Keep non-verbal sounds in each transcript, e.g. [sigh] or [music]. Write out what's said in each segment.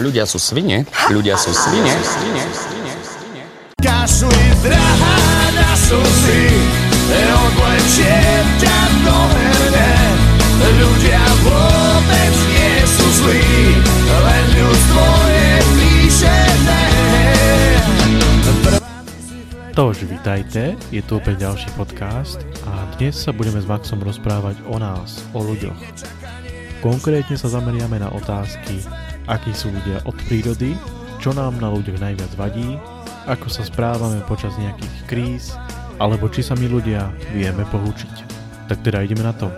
Ľudia sú svine, ľudia sú svine. Kašli drahá na slzy, odlečie ťa do herne. Ľudia vôbec nie sú zlí, len ľudstvo je píšené. Tož, vítajte, je tu opäť ďalší podcast a dnes sa budeme s Maxom rozprávať o nás, o ľuďoch. Konkrétne sa zameriame na otázky, akí sú ľudia od prírody, čo nám na ľuďoch najviac vadí, ako sa správame počas nejakých kríz, alebo či sa my ľudia vieme poučiť. Tak teda ideme na to.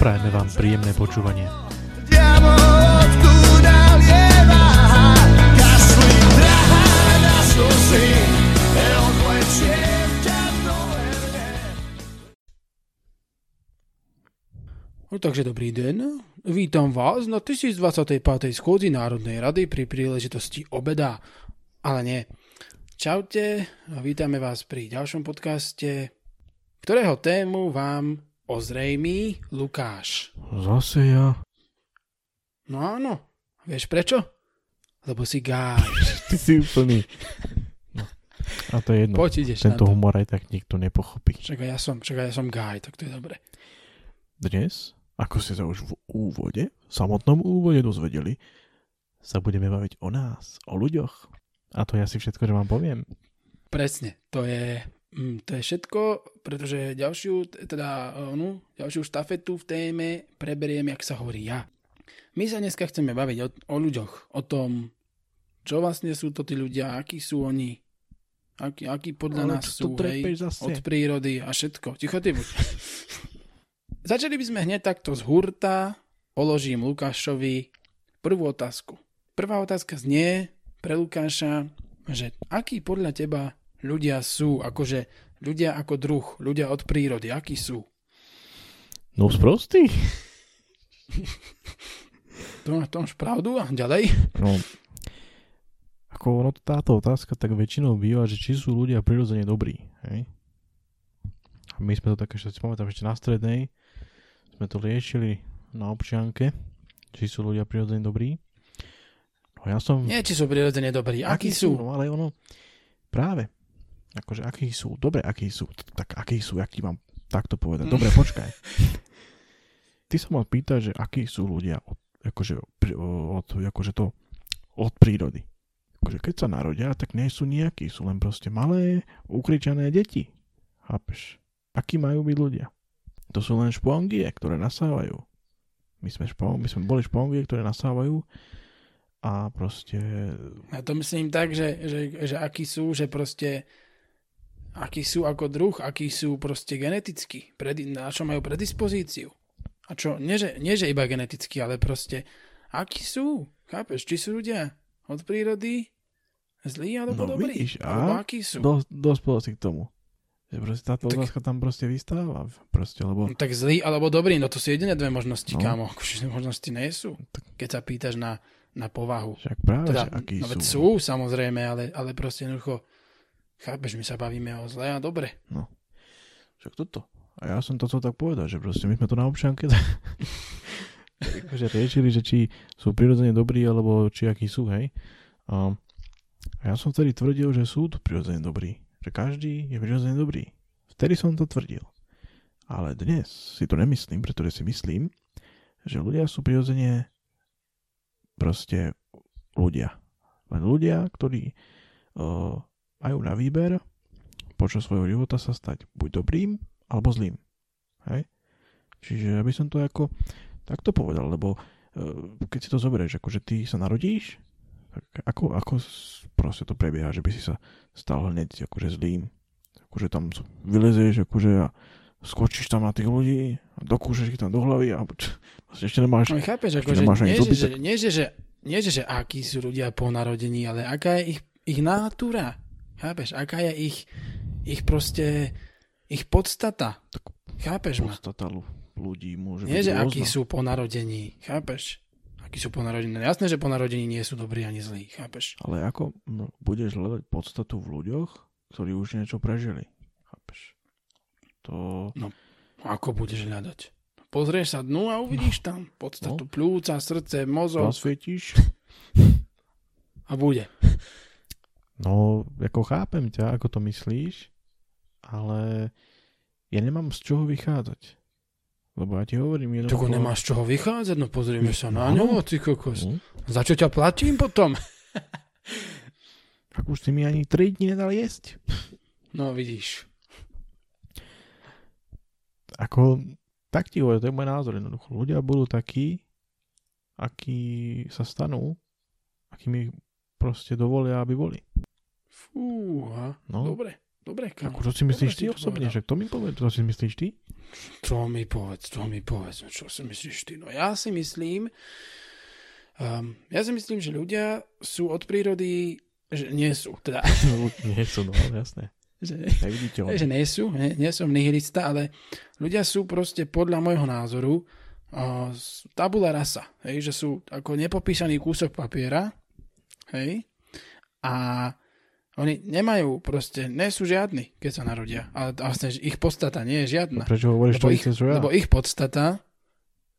Prajeme vám príjemné počúvanie. Diabol No takže dobrý deň. Vítam vás na 1025. schôdzi Národnej rady pri príležitosti obeda. Ale nie. Čaute, a vítame vás pri ďalšom podcaste, ktorého tému vám ozrejmí Lukáš. Zase ja. No áno, vieš prečo? Lebo si gáj. [laughs] Ty si úplný. No. [laughs] A to je jedno. Poď ideš Tento to. humor aj tak nikto nepochopí. Však aj ja som, však aj ja som gáj, tak to je dobre. Dnes, ako ste sa už v úvode, v samotnom úvode dozvedeli, sa budeme baviť o nás, o ľuďoch. A to je asi všetko, čo vám poviem. Presne, to je, mm, to je všetko, pretože ďalšiu, teda, onu, ďalšiu štafetu v téme preberiem, jak sa hovorí ja. My sa dneska chceme baviť o, o ľuďoch, o tom, čo vlastne sú to tí ľudia, akí sú oni, akí, akí podľa Ale nás sú, hej, zase? od prírody a všetko. Ticho ty buď. [laughs] Začali by sme hneď takto z hurta, položím Lukášovi prvú otázku. Prvá otázka znie pre Lukáša, že akí podľa teba ľudia sú, akože ľudia ako druh, ľudia od prírody, akí sú? No sprostý. [laughs] To to máš pravdu a ďalej? No, ako ono táto otázka tak väčšinou býva, že či sú ľudia prirodzene dobrí. Hej? A my sme to také, že si pamätám ešte na strednej, sme to liečili na občianke, či sú ľudia prirodzene dobrí. No ja som... Nie, či sú prirodzene dobrí, akí, sú? No ale ono, práve, akože akí sú, dobre, akí sú, tak akí sú, aký mám takto povedať. Dobre, počkaj. [laughs] Ty sa ma pýtaš, že akí sú ľudia od, akože, od, akože to, od prírody. Akože keď sa narodia, tak nie sú nejakí, sú len proste malé, ukričané deti. Chápeš? Akí majú byť ľudia? To sú len špongie, ktoré nasávajú. My sme, špon, my sme boli špongie, ktoré nasávajú a proste Ja to myslím tak, že, že, že akí sú, že proste akí sú ako druh, akí sú proste geneticky, predi, na čo majú predispozíciu. A čo, nie že, nie že iba geneticky, ale proste akí sú, chápeš, či sú ľudia od prírody zlí alebo No dobrí, vidíš, alebo akí sú. Do, dospel si k tomu. Že proste táto Tak- otázka tam proste vystáva. Proste, lebo No, tak zlý alebo dobrý, no to sú jediné dve možnosti, No. kámo. [laughs] Akože možnosti nie sú, keď sa pýtaš na, na povahu. však práve, Teda, že akí no sú. sú, samozrejme, ale, ale proste jednoducho, chápeš, my sa bavíme o zle a dobre. Však toto. A ja som to chcel tak povedať, že proste my sme to na občianke [laughs] akože riešili, že či sú prirodzene dobrí, alebo či akí sú, hej. A, ja som vtedy tvrdil, že sú prirodzene dobrí. Že každý je prirodzene dobrý. Vtedy som to tvrdil. Ale dnes si to nemyslím, pretože si myslím, že ľudia sú prirodzene proste ľudia. Len ľudia, ktorí uh, majú na výber počas svojho života sa stať buď dobrým, alebo zlým. Hej? Čiže aby som to ako takto povedal, lebo uh, keď si to zoberieš, akože ty sa narodíš, ako, ako proste to prebieha, že by si sa stal hneď akože zlým. Akože tam vylezieš akože a skočíš tam na tých ľudí a dokúšeš ich tam do hlavy a vlastne ešte nemáš No chápeš, Ešte ako, že, nemáš nie, zuby, že, že, nie, že, že, nie, že, že akí sú ľudia po narodení, ale aká je ich, ich nátura. Chápeš, aká je ich, ich proste, ich podstata. Tak Chápeš ma? podstata ľu- ľudí môže Nie, byť že rôzna. akí sú po narodení. Chápeš? Akí sú po narodení. No jasné, že po narodení nie sú dobrí ani zlí. Chápeš? Ale ako no, budeš hľadať podstatu v ľuďoch, ktorí už niečo prežili. Chápeš? To... Ako budeš hľadať? Pozrieš sa dnu a uvidíš tam podstatu No. plúca, srdce, mozog. Zasvietíš [laughs] A bude. No, ako chápem ťa, ako to myslíš, ale ja nemám z čoho vychádzať. Lebo ja ti hovorím Tak jednoducho... nemáš čoho vychádzať, no pozrieme sa na ňo, ty kokos. Hm? Za čo ťa platím potom? Tak už si mi ani 3 dní nedal jesť. No vidíš. Ako, tak ti hovorím, to je môj názor jednoducho. Ľudia budú takí, akí sa stanú, akými proste dovolia, aby boli. Fúha. No. Dobre, dobre, kamo. Ako, čo si myslíš Dobre ty to osobne? Však to mi povedz, čo si myslíš ty? Čo mi povedz, čo mi povedz, no čo si myslíš ty? No ja si myslím, um, ja si myslím, že ľudia sú od prírody, že nie sú, teda, [laughs] Nie sú, no, jasné. že, že nie sú, nie, nie som nihilista, ale ľudia sú proste podľa môjho názoru uh, tabula rasa, hej, že sú ako nepopísaný kúsok papiera, hej, a oni nemajú proste, nie sú žiadni, keď sa narodia, ale vlastne že ich podstata nie je žiadna. Prečo hovoríš Lebo to ich, ja? lebo ich podstata,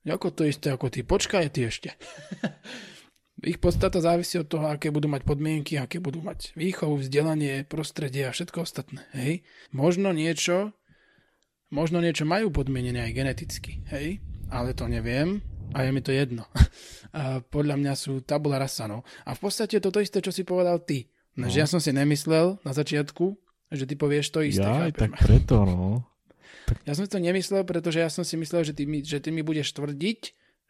ako to isté ako ty, počkaj ty ešte. [laughs] ich podstata závisí od toho, aké budú mať podmienky, aké budú mať výchovu, vzdelanie, prostredie a všetko ostatné. Hej? Možno niečo, možno niečo majú podmienené aj geneticky, hej? ale to neviem a je mi to jedno. [laughs] a podľa mňa sú tabula rasa, no. A v podstate toto isté, čo si povedal ty. No. Že ja som si nemyslel na začiatku, že ty povieš to isté. Ja, chápeš tak preto, no. Ja som si to nemyslel, pretože ja som si myslel, že ty mi, že ty mi budeš tvrdiť,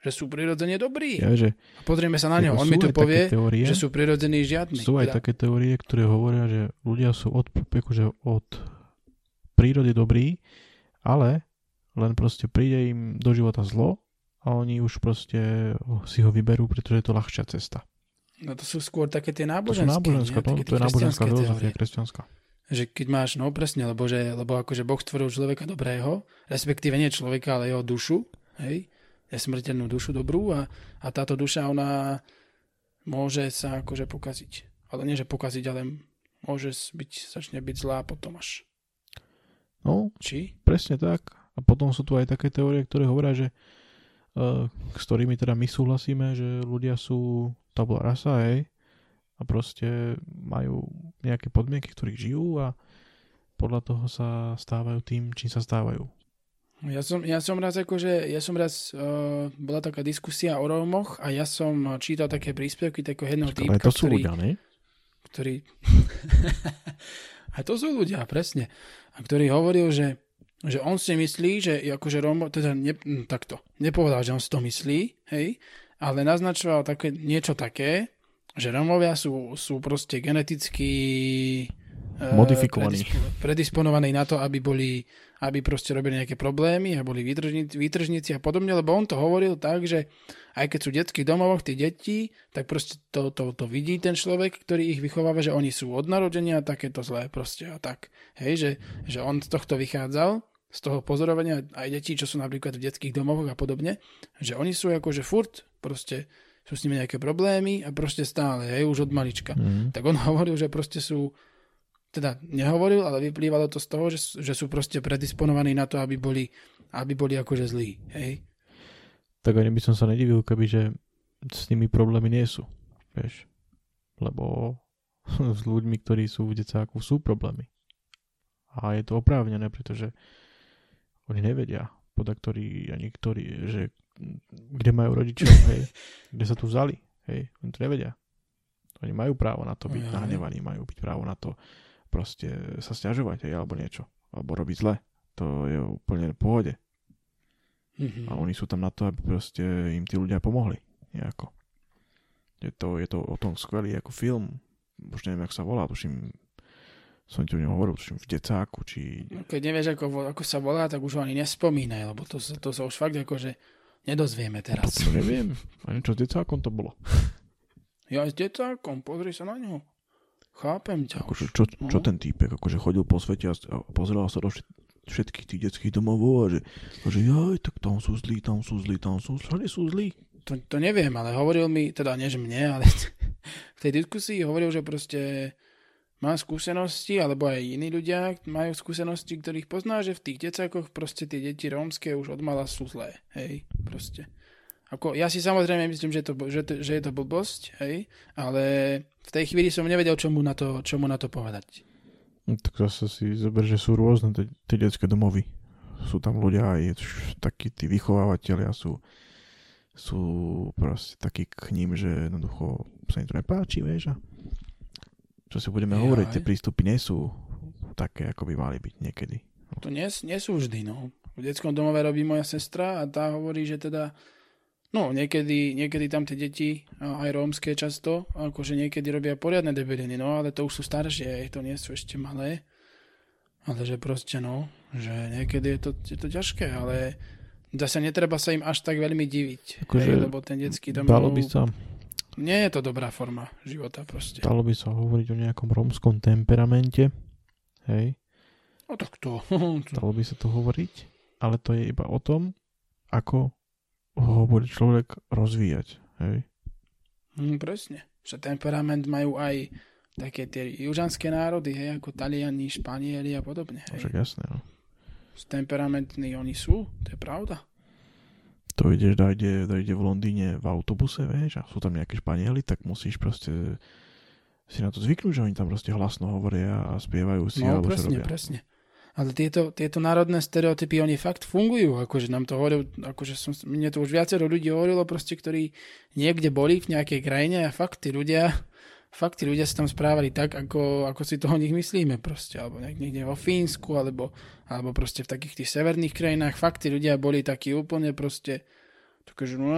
že sú prirodzene dobrí. Ja, že A pozrieme sa na ako On mi tu povie, teórie, že sú prirodzení žiadni. sú aj Teda, také teórie, ktoré hovoria, že ľudia sú od, akože od prírody dobrí, ale len proste príde im do života zlo a oni už proste si ho vyberú, pretože je to ľahšia cesta. No to sú skôr také tie To sú náboženské. nie? to, to je náboženská filozofia, kresťanská. Že keď máš, no presne, lebo, že, lebo akože Boh stvoril človeka dobrého, respektíve nie človeka, ale jeho dušu, hej, nesmrteľnú dušu dobrú a, a táto duša, ona môže sa akože pokaziť. Ale nie, že pokaziť, ale môže byť, začne byť zlá potom až. No, Či? presne tak. A potom sú tu aj také teórie, ktoré hovoria, že uh, s ktorými teda my súhlasíme, že ľudia sú tabula rasa, hej, a proste majú nejaké podmienky, v ktorých žijú a podľa toho sa stávajú tým, čím sa stávajú. Ja som, ja som raz akože, ja som raz, uh, bola taká diskusia o Rómoch a ja som čítal také príspevky takého jedného Ale týpka, to sú ktorý, ľudia, ne? ktorý... [laughs] a to sú ľudia, presne. A ktorý hovoril, že, že on si myslí, že akože Rómo, teda ne, hm, takto, nepovedal, že on si to myslí, hej, ale naznačoval také, niečo také, že Rómovia sú, sú proste geneticky eh, Modifikovaní. predispo- predisponovaní na to, aby boli, aby proste robili nejaké problémy a boli výtržníci, výtržníci a podobne, lebo on to hovoril tak, že aj keď sú v detských domovoch tí deti, tak proste to, to, to vidí ten človek, ktorý ich vychováva, že oni sú od narodenia takéto zlé proste a tak. Hej, že, že on z tohto vychádzal, z toho pozorovania aj detí, čo sú napríklad v detských domovoch a podobne, že oni sú akože furt proste sú s nimi nejaké problémy a proste stále, hej, už od malička. Mm. Tak on [laughs] hovoril, že proste sú, teda nehovoril, ale vyplývalo to z toho, že, že sú proste predisponovaní na to, aby boli, aby boli akože zlí, hej. Tak ani by som sa nedivil, keby, že s nimi problémy nie sú. Vieš? Lebo [laughs] s ľuďmi, ktorí sú v decáku, sú problémy. A je to oprávnené, pretože oni nevedia, podľa ktorí ani ktorí, že kde majú rodičov, [laughs] hej, kde sa tu vzali, hej, oni to nevedia. Oni majú právo na to byť Aj. nahnevaní, majú byť právo na to proste sa stiažovať, hej, alebo niečo, alebo robiť zle. To je úplne v pohode. Mhm. A oni sú tam na to, aby proste im tí ľudia pomohli. Nejako. Je to, je to o tom skvelý ako film. Už neviem, jak sa volá, tuším, som ti o ňom hovoril, tuším v decáku, či... No, Keď nevieš, ako, ako sa volá, tak už ho ani nespomínaj, lebo to, sa- to sa už fakt akože nedozvieme teraz. To neviem, a niečo s decákom to bolo. Ja s detákom, pozri sa na ňo. Chápem ťa Akože, čo, čo No. ten týpek, akože chodil po svete a, a pozeral sa do všet, všetkých tých detských domovov a že, a že jaj, tak tam sú zlí, tam sú zlí, tam sú zlí, všade sú zlí. To, to neviem, ale hovoril mi, teda nie že mne, ale [laughs] v tej diskusii hovoril, že proste má skúsenosti, alebo aj iní ľudia majú skúsenosti, ktorých pozná, že v tých decákoch proste tie deti rómske už od mala sú zlé, hej, proste. Ako, ja si samozrejme myslím, že, to, že, to, že je to blbosť, hej, ale v tej chvíli som nevedel, čo mu na to, čo mu na to povedať. No, tak zase si zober, že sú rôzne tie, detské domovy. Sú tam ľudia aj takí tí vychovávateľia sú, sú proste takí k ním, že jednoducho sa im to nepáči, vieš. A čo si budeme Jaj. hovoriť, tie prístupy nie sú také, ako by mali byť niekedy. To nie, nie sú vždy, no. V detskom domove robí moja sestra a tá hovorí, že teda No, niekedy, niekedy tam tie deti, aj rómske často, akože niekedy robia poriadne debiliny, no, ale to už sú staršie, to nie sú ešte malé. Ale že proste, no, že niekedy je to, je to ťažké, ale zase netreba sa im až tak veľmi diviť. Akože hej, lebo ten detský domov... Dalo by sa, Nie je to dobrá forma života proste. dalo by sa hovoriť o nejakom rómskom temperamente, hej, No tak to. [laughs] dalo by sa to hovoriť, ale to je iba o tom, ako ho bude človek rozvíjať, hej. Hm, presne. Že temperament majú aj také tie južanské národy, hej, ako Taliani, Španieli a podobne. Hej. Však jasné, no. Temperamentní oni sú, to je pravda. To ideš, dojde, dojde v Londýne v autobuse, vieš, a sú tam nejaké Španieli, tak musíš proste si na to zvyknúť, že oni tam proste hlasno hovoria a spievajú si, No, alebo presne, robia. presne. Ale tieto, tieto národné stereotypy, oni fakt fungujú, akože nám to hovoril, akože som, mne to už viacero ľudí hovorilo proste, ktorí niekde boli v nejakej krajine a fakt tí ľudia, fakt tí ľudia sa tam správali tak, ako, ako si to o nich myslíme proste, alebo niek- niekde vo Fínsku, alebo, alebo proste v takých tých severných krajinách, fakt tí ľudia boli takí úplne proste, také, že no,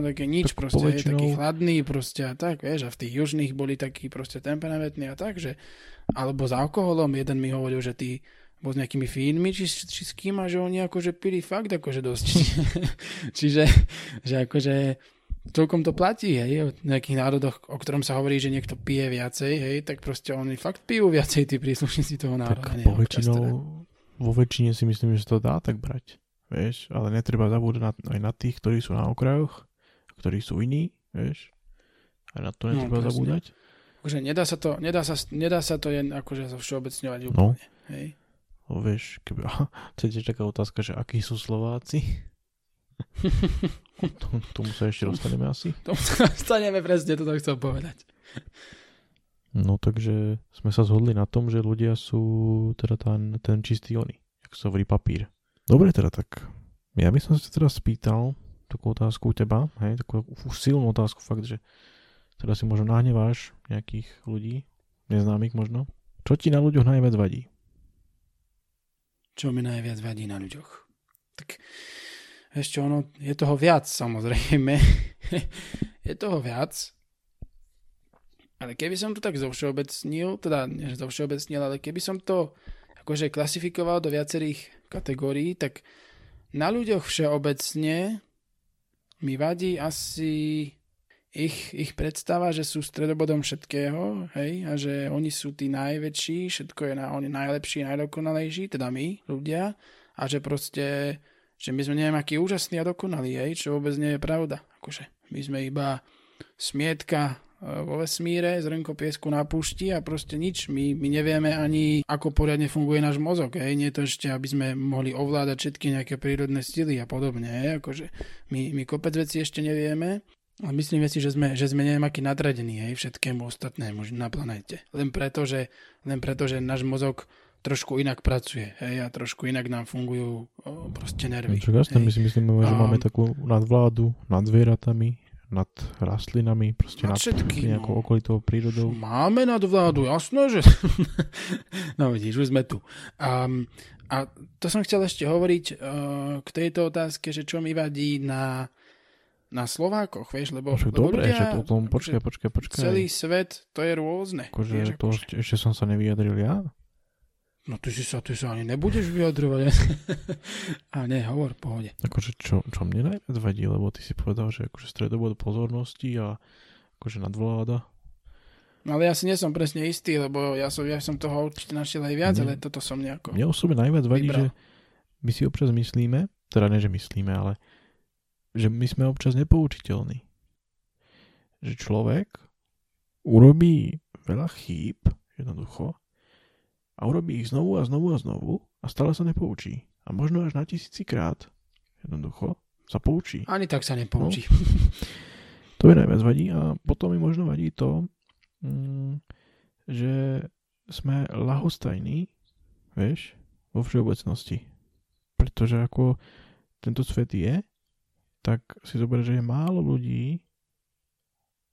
také nič Tak proste, je poväčšinou- taký chladný proste a tak, vieš, a v tých južných boli takí proste temperamentní a tak, že alebo s alkoholom, jeden mi hovoril, že tí bol s nejakými Fínmi, či, či s kým a že oni akože pili fakt akože dosť. [laughs] Čiže, že akože celkom to platí, hej, o nejakých národoch, o ktorom sa hovorí, že niekto pije viacej, hej, tak proste oni fakt pijú viacej tí príslušníci toho národa. Tak nie teda. vo väčšine si myslím, že sa to dá tak brať, vieš, ale netreba zabúdať na, aj na tých, ktorí sú na okrajoch, ktorí sú iní, vieš, aj na to No, netreba presne. zabúdať. Akože nedá sa to, nedá sa, nedá sa to jen akože zo všeobecňovať No. úplne. Hej. Lebo vieš, keby, chcete taká otázka, že akí sú Slováci? [laughs] Tomu- Tomu sa ešte dostaneme asi. Tomu sa dostaneme presne, to chcel povedať. No takže sme sa zhodli na tom, že ľudia sú teda ten, ten čistý oni, ako sa hovorí papír. Dobre teda tak, ja by som sa teraz spýtal takú otázku u teba, hej, takú silnú otázku fakt, že teda si možno nahneváš nejakých ľudí, neznámych možno. Čo ti na ľuďoch najviac vadí? Čo mi najviac vadí na ľuďoch? Tak ešte ono, je toho viac samozrejme. [laughs] je toho viac. Ale keby som to tak zovšeobecnil, teda nie že zovšeobecnil, ale keby som to akože klasifikoval do viacerých kategórií, tak na ľuďoch všeobecne mi vadí asi ich, ich predstava, že sú stredobodom všetkého, hej, a že oni sú tí najväčší, všetko je na, oni najlepší, najdokonalejší, teda my, ľudia, a že proste, že my sme neviem aký úžasní a dokonalí, hej, čo vôbec nie je pravda. Akože my sme iba smietka e, vo vesmíre, zrnko piesku na púšti a proste nič. My, my nevieme ani, ako poriadne funguje náš mozog. Hej. Nie je to ešte, aby sme mohli ovládať všetky nejaké prírodné stily a podobne. Hej. Akože my, my kopec veci ešte nevieme. A myslíme si, že sme, že sme neviem nadradení hej, všetkému ostatnému na planete. Len preto, že, len preto, že náš mozog trošku inak pracuje hej, a trošku inak nám fungujú o, proste No, nervy. čo jasné, my si myslíme, že máme takú nadvládu nad zvieratami, nad rastlinami, proste Nad nad, všetkým, nejakou no. okolitou prírodou. Máme nadvládu, jasno, že... [laughs] no vidíš, už sme tu. Um, a to som chcel ešte hovoriť uh, k tejto otázke, že čo mi vadí na, na Slovákoch, vieš, lebo, Však lebo dobre, ľudia, o tom, akože počkaj, počkaj, počkaj. celý svet, to je rôzne. Akože vieš, to ešte, ešte som sa nevyjadril ja. No ty si sa, ty sa ani nebudeš vyjadrovať. [laughs] a nie, hovor, pohode. Akože čo, čo mne najviac vadí, lebo ty si povedal, že akože stredobod pozornosti a akože nadvláda. Ale ja si nie som presne istý, lebo ja som, ja som toho určite našiel aj viac, Nie. ale toto som nejako... Mne osobne najviac vadí, Vybral. že my si občas myslíme, teda ne, že myslíme, ale že my sme občas nepoučiteľní. Že človek urobí veľa chýb, jednoducho, a urobí ich znovu a znovu a znovu a stále sa nepoučí. A možno až na tisícikrát, jednoducho, sa poučí. Ani tak sa nepoučí. [laughs] To mi najviac vadí a potom mi možno vadí to, mm, že sme lahostajní, vieš, vo všeobecnosti. Pretože ako tento svet je, tak si zober, že je málo ľudí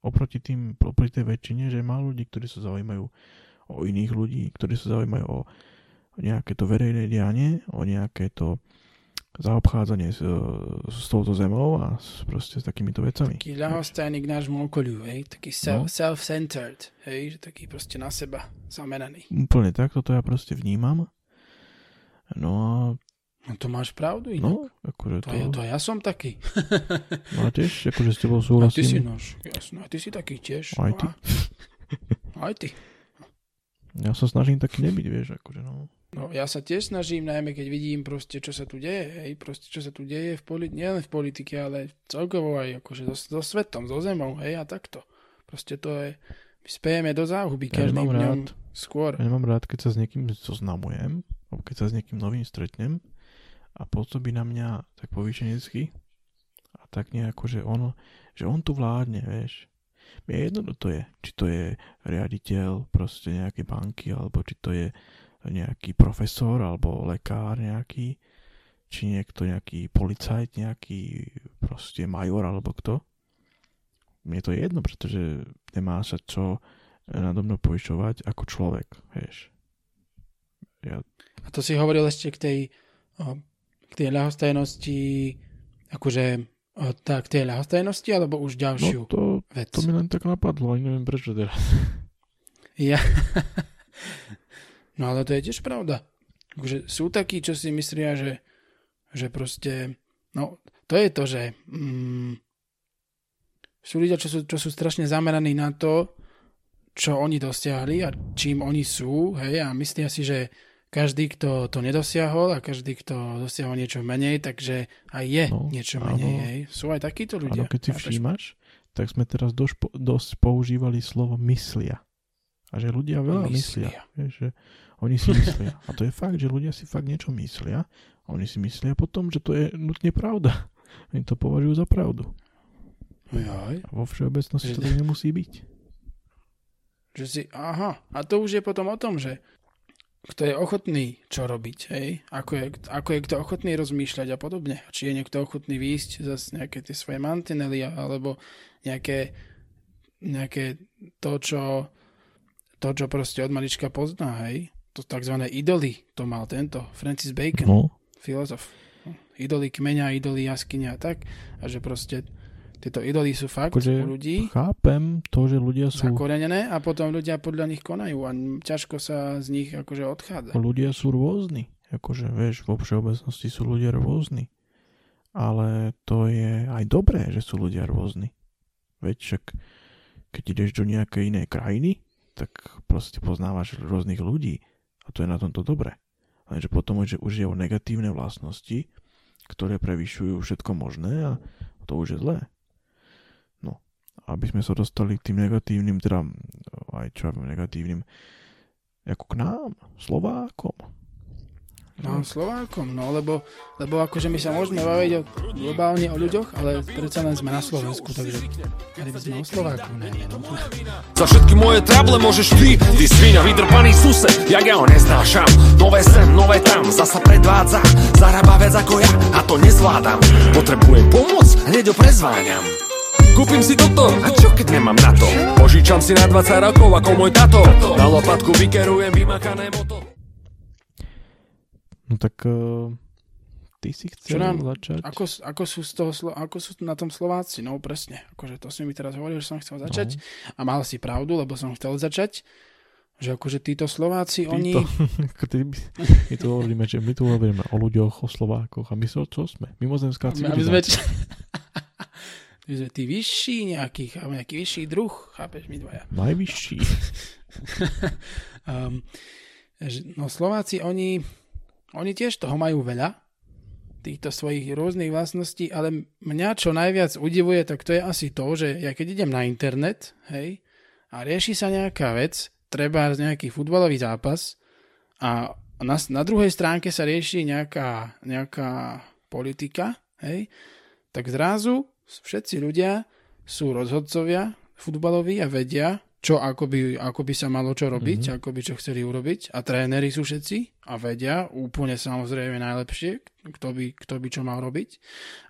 oproti, tým, oproti tej väčšine, že je málo ľudí, ktorí sa zaujímajú o iných ľudí, ktorí sa zaujímajú o nejaké to verejné dianie, o nejaké to zaobchádzanie s, s touto zemou a s, proste s takýmito vecami. Taký ľahostajný k nášmu okoliu, hej? Taký self, self-centered, hej? Taký proste na seba zameraný. Úplne tak, toto ja proste vnímam. No a No to máš pravdu inak. no, akože to, to, ja, to ja som taký. [laughs] no a tiež akože s tebou A ty si súhlasím. nož, jasno. A ty si taký tiež. Aj no ty. a- [laughs] Aj ty. Ja sa snažím taký nebyť, vieš, akože no. No, ja sa tiež snažím, najmä keď vidím proste, čo sa tu deje, hej, proste, čo sa tu deje v politi- nielen v politike, ale celkovo aj akože so, so svetom, so zemou, hej, a takto. Proste to je, my spejeme do záhuby Ja každým dňom rád. skôr. Ja nemám rád, keď sa s niekým zoznamujem, alebo keď sa s niekým novým stretnem a pôsobí na mňa tak povýšenecky a tak nejako, že ono, že on tu vládne, vieš. Mne je jedno, to je. Či to je riaditeľ proste nejakej banky, alebo či to je nejaký profesor, alebo lekár nejaký, či niekto nejaký policajt, nejaký proste major, alebo kto. Mne to je jedno, pretože nemá sa čo nado mnou povyšovať ako človek, vieš. Ja, A to si hovoril ešte k tej, k tej ľahostajnosti, akože o, tak tej ľahostajnosti, alebo už no ďalšiu to, vec? to mi len tak napadlo, ani neviem prečo teraz. [laughs] Ja. No ale to je tiež pravda. Akože sú takí, čo si myslia, že, že proste, no to je to, že mm, sú ľudia, čo sú, čo sú strašne zameraní na to, čo oni dosiahli a čím oni sú, hej, a myslia si, že každý, kto to nedosiahol a každý, kto dosiahol niečo menej, takže aj je No, niečo áno. menej, hej. Sú aj takíto ľudia. Áno, keď si všímaš, tak sme teraz dosť, dosť používali slovo myslia. A že ľudia veľa myslia. Myslia. Vieš, že oni si myslia. A to je fakt, že ľudia si fakt niečo myslia. A oni si myslia potom, že to je nutne pravda. Oni to považujú za pravdu. Jaj. A vo všeobecnosti Že- to nemusí byť. Že si, aha, a to už je potom o tom, že kto je ochotný čo robiť, hej? Ako je, ako je kto ochotný rozmýšľať a podobne. Či je niekto ochotný výjsť zase nejaké tie svoje mantinely alebo nejaké, nejaké to, čo to, čo proste od malička pozná, hej? To takzvané idoly, to mal tento Francis Bacon, No, filozof. Idoly kmeňa, idoly jaskyňa a tak. A že proste tieto idoly sú fakt Akože- u ľudí chápem to, že ľudia sú, zakorenené a potom ľudia podľa nich konajú a ťažko sa z nich akože odchádza. ľudia sú rôzni. Akože, vieš, vo všeobecnosti sú ľudia rôzni. Ale to je aj dobré, že sú ľudia rôzni. Veď však, keď ideš do nejakej inej krajiny, tak proste poznávaš rôznych ľudí. A to je na tomto dobré. Lenže potom už, už je o negatívne vlastnosti, ktoré prevyšujú všetko možné a to už je zlé. Aby sme sa dostali k tým negatívnym, teda aj čo ja viem, negatívnym, ako k nám, Slovákom. No, Slovákom, no, lebo, lebo akože my sa môžeme baviť o, globálne o ľuďoch, ale predsa len sme na Slovensku, takže mali by sme o Slováku, ne, no. Za všetky moje trable môžeš ty Ty svinia vydrpaný sused, jak ja ho neznášam. Nové sem, nové tam, zasa predvádza Zarába viac ako ja a to nezvládam. Potrebujem pomoc, hneď ho prezváňam Kúpim si toto, a čo keď nemám na to? Požičam si na 20 rokov ako môj tato. Na lopatku vykerujem vymakané moto. No tak uh, ty si chcel Čo nám- začať? Ako, ako, sú z toho, ako sú na tom Slováci, no presne, akože to si mi teraz hovoril, že som chcel začať. A mal si pravdu, lebo som chcel začať, že akože títo Slováci, oni... [laughs] Títo, ty, my, my tu hovoríme, že my tu hovoríme o ľuďoch, o Slovákoch. A my so, čo sme? Mimozemská Aby sme, civilizácia. [laughs] my sme tí vyšší nejaký, chápe, nejaký vyšší druh, chápeš, my dvaja. Najvyšší. [laughs] Um, no Slováci, oni, oni tiež toho majú veľa, týchto svojich rôznych vlastností, ale mňa čo najviac udivuje, tak to je asi to, že ja keď idem na internet, hej, a rieši sa nejaká vec, treba nejaký futbalový zápas a na, na druhej stránke sa rieši nejaká, nejaká politika, hej, tak zrazu všetci ľudia sú rozhodcovia futbaloví a vedia, čo ako by, ako by sa malo čo robiť, Mhm. mm-hmm. ako by čo chceli urobiť a tréneri sú všetci a vedia úplne samozrejme najlepšie, kto by, kto by čo mal robiť.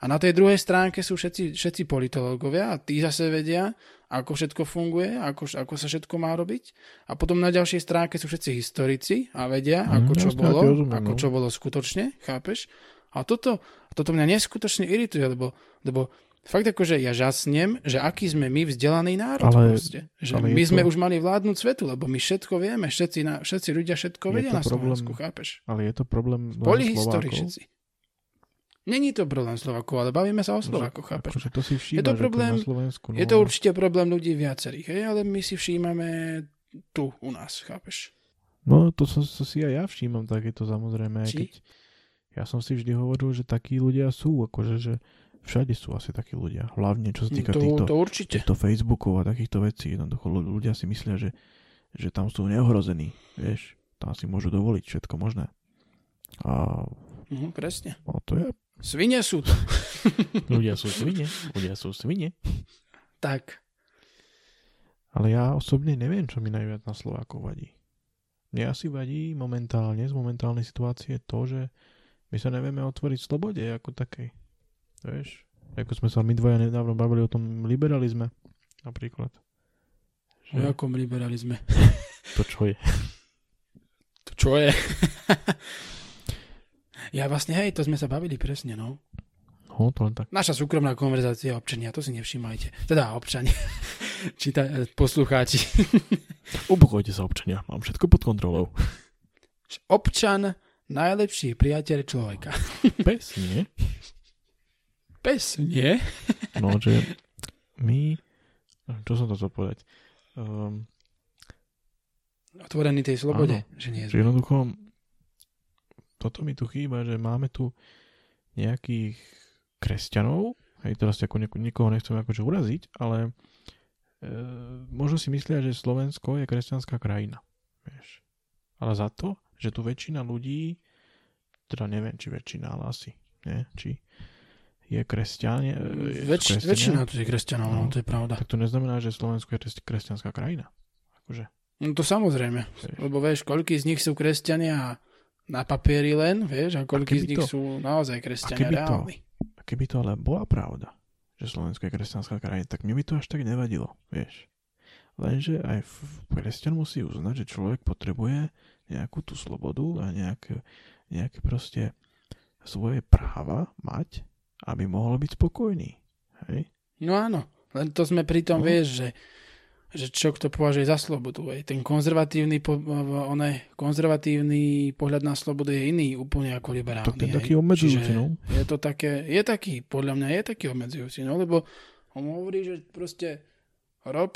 A na tej druhej stránke sú všetci, všetci politológovia a tí zase vedia, ako všetko funguje, ako, ako sa všetko má robiť. A potom na ďalšej stránke sú všetci historici a vedia, Mhm, ako čo bolo, rozumiem, ako no. čo bolo skutočne, chápeš? A toto, toto mňa neskutočne irituje, lebo, lebo fakt akože ja žasnem, že aký sme my vzdelaný národ Ale- proste. Že ale my sme to- už mali vládnuť svetu, lebo my všetko vieme, všetci, na, všetci ľudia všetko Je vedia to na problém- Slovensku, chápeš? Ale je to problém Boli histórii všetci. Není to problém Slovákov, ale bavíme sa o Slovákoch, chápeš? Akože to si všíma, Je to že problém- na Slovensku. No, Je to určite problém ľudí viacerých, hej? ale my si všímame tu u nás, chápeš? No, to, som, to si aj ja všímam takéto samozrejme, Či? keď ja som si vždy hovoril, že takí ľudia sú, akože, že všade sú asi takí ľudia, hlavne čo sa týka To, týchto, to určite. týchto Facebookov a takýchto vecí, jednoducho ľu- ľudia si myslia, že, že tam sú neohrození, vieš, tam si môžu dovoliť všetko možné. A Mhm, presne. no, to je, Svine sú to. [laughs] [laughs] ľudia sú svine, ľudia sú svine. Tak. Ale ja osobne neviem, čo mi najviac na Slovákov vadí. Mne asi vadí momentálne, z momentálnej situácie to, že my sa nevieme otvoriť slobode ako takej. Vieš? Ako sme sa my dvaja nedávno bavili o tom liberalizme, napríklad. O jakom liberalizme? [laughs] To čo je? [laughs] To čo je? [laughs] ja vlastne, hej, to sme sa bavili presne, no. No, to len tak. Naša súkromná konverzácia občania, to si nevšímajte. Teda občania. Číta, poslucháči. Upokojte sa občania, mám všetko pod kontrolou. Občan, najlepší priateľ človeka. Pes, nie? Pes, nie? No, že my... Čo som to chcel povedať? Um, Otvorený tej slobode, Áno. že nie sme. jednoducho toto mi tu chýba, že máme tu nejakých kresťanov, hej, teraz ako nieko, nikoho nechcem akože uraziť, ale e, možno si myslia, že Slovensko je kresťanská krajina. Vieš. Ale za to, že tu väčšina ľudí, teda neviem, či väčšina, ale asi, nie, či je kresťan, je, je, sú Väč, väčšina tu je kresťanov, no, No. to je pravda. tak to neznamená, že Slovensko je kres- kresťanská krajina. Akože, No to samozrejme, vieš. lebo vieš, koľký z nich sú kresťania na papieri len, vieš, a koľký keby z nich to- sú naozaj kresťania keby to- reálni. A keby to ale bola pravda, že Slovensko je kresťanská krajina, tak mne by to až tak nevadilo, vieš. Lenže aj v kresťan musí uznať, že človek potrebuje nejakú tú slobodu a nejaké, nejaké proste svoje práva mať, aby mohol byť spokojný. Hej? No áno, len to sme pri tom, No. vieš, že, že čo kto považuje za slobodu. Hej. Ten konzervatívny, po, one, konzervatívny pohľad na slobodu je iný úplne ako liberálny. Tak ten taký obmedzujúci, no. Je to také, je taký, podľa mňa je taký obmedzujúci, no lebo on hovorí, že proste rob,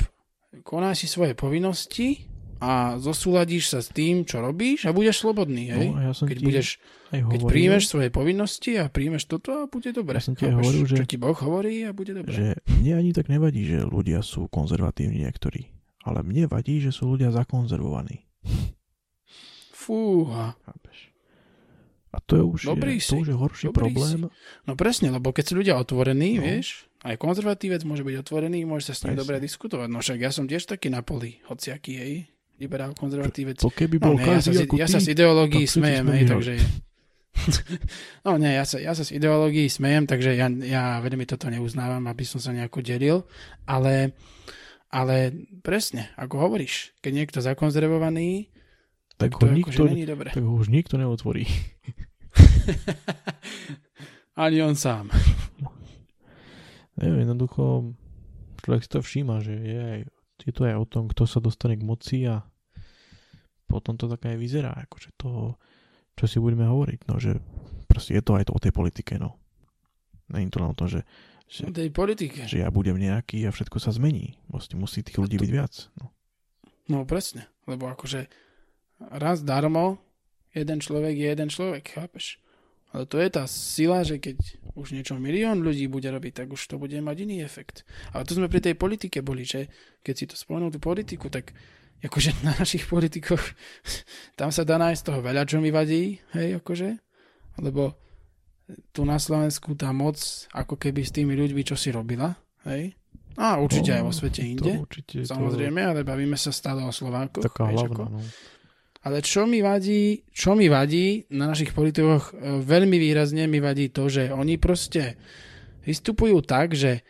konáš si svoje povinnosti a zosúladíš sa s tým, čo robíš a budeš slobodný, hej. No ja som keď budeš, aj keď hovoril, príjmeš svoje povinnosti a príjmeš toto a bude dobre. Ja som ti Chápeš? hovoril, že- Čo ti Boh hovorí a bude dobre. že mne ani tak nevadí, že ľudia sú konzervatívni niektorí, ale mne vadí, že sú ľudia zakonzervovaní. Fúha. Chápeš? A to je už, Dobrý je, to si. už je horší Dobrý problém. No presne, lebo keď sú ľudia otvorení, No. vieš, aj konzervatívec môže byť otvorený, môže sa s ním dobre diskutovať. No však ja som tiež taký na poli, hociaký, hej, liberál, konzervatívec. To keby No, bol ne, ja, sa, ako ja ty, sa z ideológií tak smejem, sme hej, takže... [laughs] no nie, ja sa, ja sa z ideológií smejem, takže ja, ja veľmi toto neuznávam, aby som sa nejako delil, ale, ale presne, ako hovoríš, keď niekto zakonzervovaný, tak to ho, akože nikto, není dobre. tak ho už nikto neotvorí. [laughs] Ani on sám. Neviem, jednoducho človek si to všíma, že je, aj, je to aj o tom, kto sa dostane k moci a potom to tak aj vyzerá, akože to, čo si budeme hovoriť, no, že proste je to aj to o tej politike, no. Není to len o tom, že, že, tej politike. že ja budem nejaký a všetko sa zmení. Musí, musí tých ľudí byť viac. No. No presne, lebo akože raz darmo jeden človek je jeden človek, chápeš? Ale to je tá sila, že keď už niečo milión ľudí bude robiť, tak už to bude mať iný efekt. Ale to sme pri tej politike boli, že keď si to spomenul tú politiku, tak akože [laughs] na našich politikoch tam sa dá nájsť toho veľa, čo mi vadí, hej, akože, lebo tu na Slovensku tá moc ako keby s tými ľuďmi, čo si robila, hej, A určite No, aj vo svete To inde. určite. Samozrejme, ale bavíme sa stále o To Slovákoch. taká hlavná, no. Ale čo mi vadí, čo mi vadí na našich politikoch e, veľmi výrazne mi vadí to, že oni proste vystupujú tak, že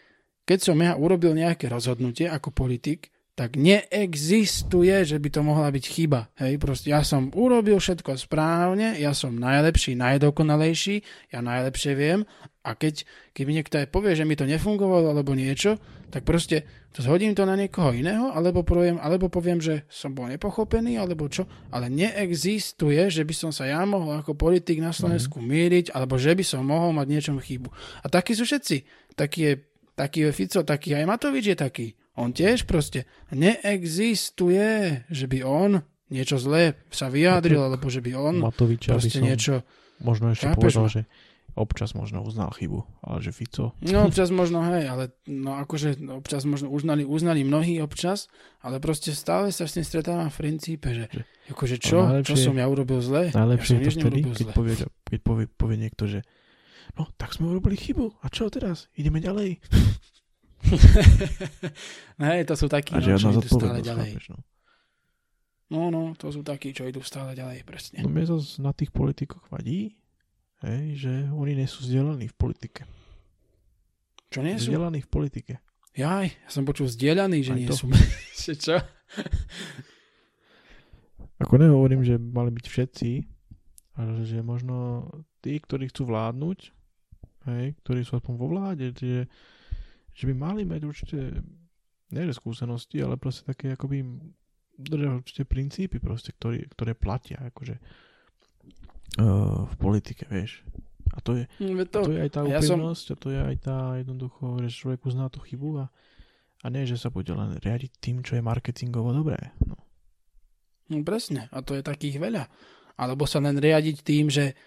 keď som ja urobil nejaké rozhodnutie ako politik, tak neexistuje, že by to mohla byť chyba. Hej, proste ja som urobil všetko správne, ja som najlepší, najdokonalejší, ja najlepšie viem a keď, keď mi niekto aj povie, že mi to nefungovalo alebo niečo, tak proste to zhodím to na niekoho iného, alebo poviem, alebo poviem, že som bol nepochopený, alebo čo, ale neexistuje, že by som sa ja mohol ako politik na Slovensku míriť, alebo že by som mohol mať niečom chybu. A takí sú všetci. Taký je, taký je Fico, taký aj Matovič je taký. On tiež proste neexistuje, že by on niečo zlé sa vyjadril, alebo že by on Matoviča by proste som niečo... možno ešte Chápeš povedal, že občas možno uznal chybu, ale že Fico, No občas možno, hej, ale no akože občas možno uznali, uznali mnohí občas, ale proste stále sa s tým stretávam v princípe, že akože čo, čo som ja urobil zle? najlepšie ja je to vtedy, keď povie, keď povie, povie niekto, že no, tak sme urobili chybu, a čo teraz? Ideme ďalej. [laughs] Hej, to sú takí, no, čo idú stále ďalej. chápeš, no. No, no, to sú takí, čo idú stále ďalej, presne. No mne zase na tých politikoch vadí, hej, že oni nie sú vzdelaní v politike. Čo nie sú? Vzdelaní v politike. Jaj, ja som počul zdieľaný, že Aj nie to. sú. [laughs] Čo? Ako nehovorím, že mali byť všetci, ale že možno tí, ktorí chcú vládnuť, hej, ktorí sú aspoň vo vláde, že, že by mali mať určite, nie že skúsenosti, ale proste také akoby držia určite princípy proste, ktoré, ktoré platia akože uh, v politike, vieš. A to je, veď to, to je aj tá a ja som- úprimnosť a to je aj tá jednoducho, že človek uzná tú chybu a, a nie, že sa bude len riadiť tým, čo je marketingovo dobré. No. No presne, a to je takých veľa. Alebo sa len riadiť tým, že,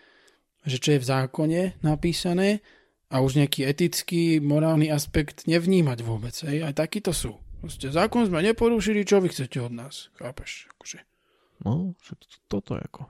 že čo je v zákone napísané a už nejaký etický, morálny aspekt nevnímať vôbec. Hej? Aj takíto sú. Proste zákon sme neporušili, čo vy chcete od nás? Chápeš? Akože, No, toto je ako.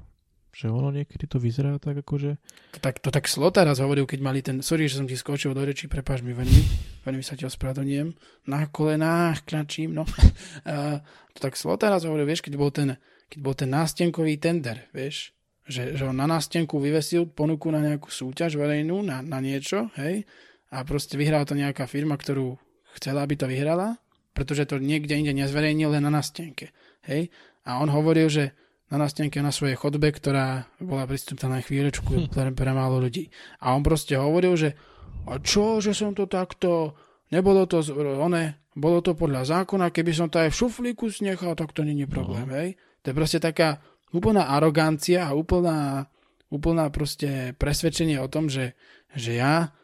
Že ono niekedy to vyzerá tak ako, že to, tak, to tak Slota raz hovoril, keď mali ten... Sorry, že som ti skočil do reči, prepáč mi veľmi. Veľmi sa ti ospravedlňujem. Na kolenách kľačím, no. [laughs] A to tak Slota raz hovoril, vieš, keď bol ten, keď bol ten nástenkový tender, vieš, že, že on na nástenku vyvesil ponuku na nejakú súťaž verejnú, na, na niečo, hej, a proste vyhrala to nejaká firma, ktorú chcela, aby to vyhrala, pretože to niekde inde nezverejnil, len na nástenke, hej. A on hovoril, že na nástenke na svojej chodbe, ktorá bola prístupná na chvíľočku [laughs] pre, pre málo ľudí. A on proste hovoril, že a čo, že som to takto, nebolo to, one, bolo to podľa zákona, keby som to aj v šuflíku snechal, tak to není problém, hej. To je proste taká úplná arogancia a úplná, úplná proste presvedčenie o tom, že, že ja,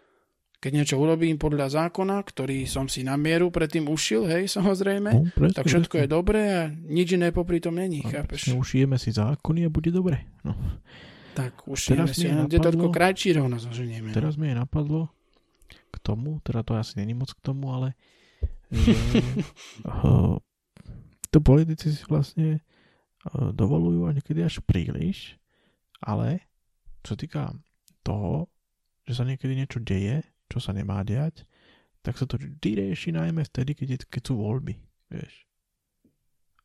keď niečo urobím podľa zákona, ktorý som si na mieru predtým ušil, hej, samozrejme, no, presne, tak všetko je presne. dobré a nič iné popri tom není, No, chápeš? presne, Ušijeme si zákony a bude dobre. No. Tak už Teraz si, mi kde toľko napadlo- krajčírov nás oženieme. Teraz mi je napadlo k tomu, teda to asi není moc k tomu, ale že [laughs] uh, to politici si vlastne uh, dovolujú a niekedy až príliš, ale čo týka toho, že sa niekedy niečo deje, čo sa nemá diať, tak sa to vždy rieši najmä vtedy, keď, je, keď sú voľby, vieš.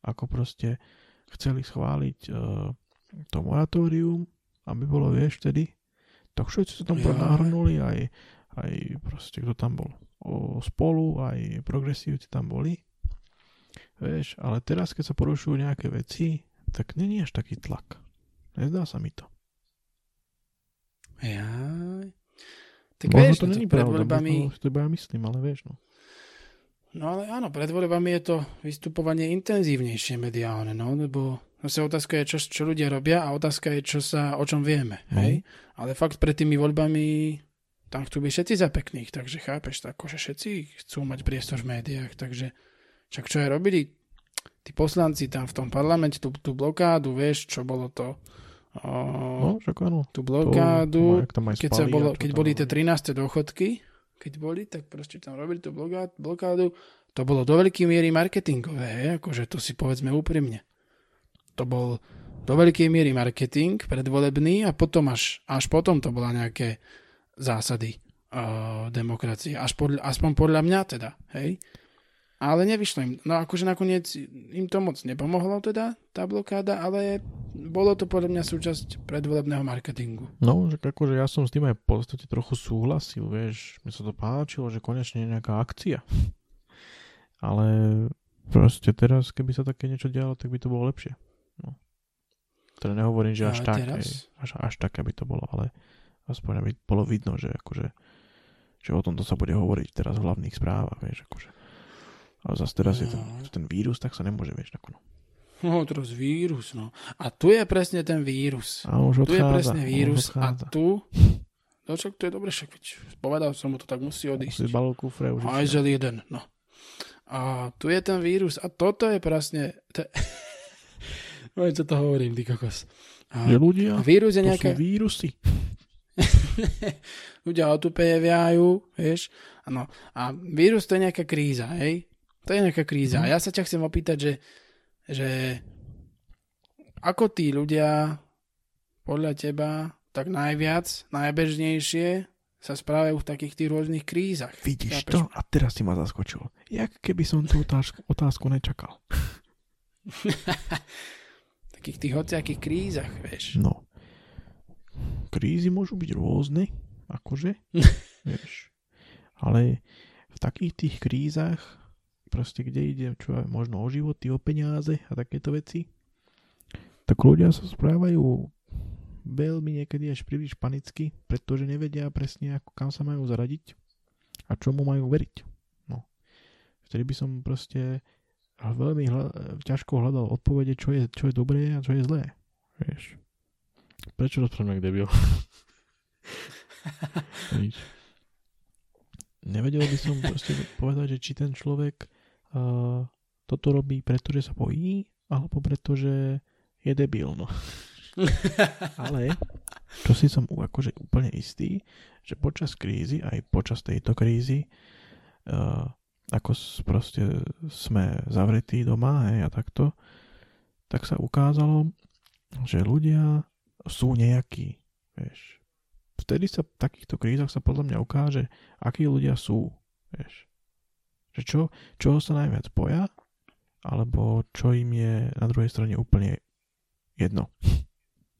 Ako proste chceli schváliť uh, to moratórium, aby bolo, vieš, vtedy, tak všetci sa tam Ja. nahrnuli, aj, aj proste, kto tam bol o, spolu, aj progresívci tam boli. Vieš, ale teraz, keď sa porušujú nejaké veci, tak není až taký tlak. Nezdá sa mi to. Jaj. Tak Možno vieš, to není pred pravda, voľbami... to iba ja myslím, ale vieš, no. No ale áno, pred voľbami je to vystupovanie intenzívnejšie mediálne, no, lebo zase otázka je, čo, čo ľudia robia a otázka je, čo sa, o čom vieme, Mhm. hej? Ale fakt pred tými voľbami tam chcú byť všetci za pekných, takže chápeš, tak akože všetci chcú mať priestor v médiách, takže však čo aj robili tí poslanci tam v tom parlamente, tú, tú blokádu, vieš, čo bolo to? No, však áno. tú To, blokádu, tam aj keď, sa bolo, keď boli tie robili. 13. dôchodky, keď boli, tak proste tam robili tú blokádu. To bolo do veľkej miery marketingové, akože to si povedzme úprimne. To bol do veľkej miery marketing predvolebný a potom až, až potom to bola nejaké zásady uh, demokracie. Až podľa, aspoň podľa mňa teda, hej? Ale nevyšlo im. No akože nakoniec im to moc nepomohlo teda, tá blokáda, ale bolo to podľa mňa súčasť predvolebného marketingu. No, že akože ja som s tým aj v podstate trochu súhlasil, vieš, mi sa to páčilo, že konečne je nejaká akcia. [laughs] Ale proste teraz, keby sa také niečo dialo, tak by to bolo lepšie. No. Teda nehovorím, že až tak, teraz? až, až tak, aby to bolo, ale aspoň aby bolo vidno, že akože že o tomto sa bude hovoriť teraz v hlavných správach, vieš, akože. Ale zase teraz je ten, No. ten vírus, tak sa nemôže, vieš, ako no. No, teraz vírus, no. A tu je presne ten vírus. A už Tu je odchádza, presne vírus a odchádza. tu... No však to je dobre, však povedal som mu to, tak musí odísť. zbalil kufre, už žel jeden, no. A tu je ten vírus a toto je presne... To... Oj, čo to hovorím, ty kokos. A Že ľudia, vírus je nejaké... vírusy. [laughs] ľudia otupejeviajú, vieš. Ano. A vírus to je nejaká kríza, hej? To je nejaká kríza. A ja sa ťa chcem opýtať, že, že ako tí ľudia podľa teba tak najviac, najbežnejšie sa správajú v takých tých rôznych krízach. Vidíš Chápeš? to? A teraz si ma zaskočil. Jak keby som tú otázku, otázku nečakal. [laughs] Takých tých hociakých krízach, vieš. No. Krízy môžu byť rôzne, akože, [laughs] vieš. Ale v takých tých krízach, proste kde ide čo aj možno o životy, o peniaze a takéto veci, tak ľudia sa správajú veľmi niekedy až príliš panicky, pretože nevedia presne, ako kam sa majú zaradiť a čomu majú veriť. No. Vtedy by som proste veľmi hľa- ťažko hľadal odpovede, čo je, čo je dobré a čo je zlé. Vieš. Prečo rozprávame jak debil? [laughs] Nič. Nevedel by som proste povedať, že či ten človek toto robí, pretože sa bojí, alebo pretože je debil, no. [laughs] Ale čo si som akože úplne istý, že počas krízy, aj počas tejto krízy, uh, ako proste sme zavretí doma hej, a takto, tak sa ukázalo, že ľudia sú nejakí, vieš. Vtedy sa v takýchto krízach sa podľa mňa ukáže, akí ľudia sú, vieš. Že čo, čoho sa najviac boja, alebo čo im je na druhej strane úplne jedno.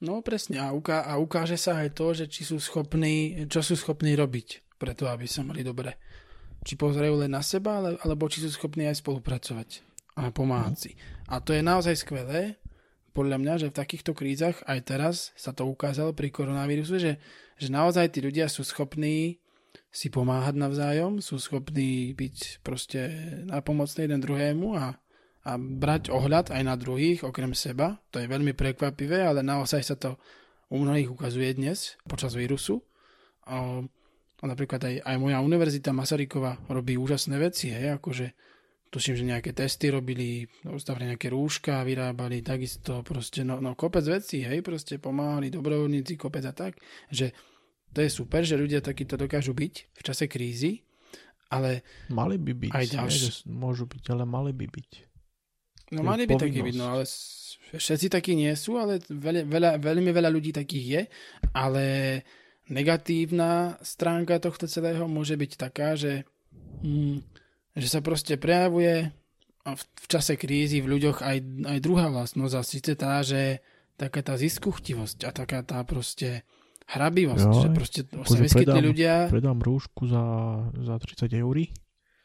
No presne. A, uká- a ukáže sa aj to, že či sú schopní, čo sú schopní robiť preto, aby sa mali dobre. Či pozerajú len na seba, ale, alebo či sú schopní aj spolupracovať a pomáhať si. A to je naozaj skvelé, podľa mňa, že v takýchto krízach aj teraz sa to ukázalo pri koronavíruse, že, že naozaj tí ľudia sú schopní si pomáhať navzájom, sú schopní byť proste napomocní jeden druhému a, a brať ohľad aj na druhých, okrem seba. To je veľmi prekvapivé, ale naozaj sa to u mnohých ukazuje dnes počas vírusu. A, a napríklad aj, aj moja univerzita Masarykova robí úžasné veci, hej, akože tuším, že nejaké testy robili, ustavili nejaké rúška, vyrábali takisto proste, no, no kopec vecí, hej, proste pomáhali dobrovoľníci, kopec a tak, že to je super, že ľudia takýto dokážu byť v čase krízy, ale Mali by byť, Aj nie, s- môžu byť, ale mali by byť. No mali by takí byť, povinnosť. no ale všetci takí nie sú, ale veľa, veľa, veľmi veľa ľudí takých je, ale negatívna stránka tohto celého môže byť taká, že, mm, že sa proste prejavuje v, v čase krízy v ľuďoch aj, aj druhá vlastnosť a síce tá, že taká tá ziskuchtivosť a taká tá proste hrabivosť, Joj, že proste sa akože vyskytli predám- ľudia, Predám rúšku za, za 30 eur.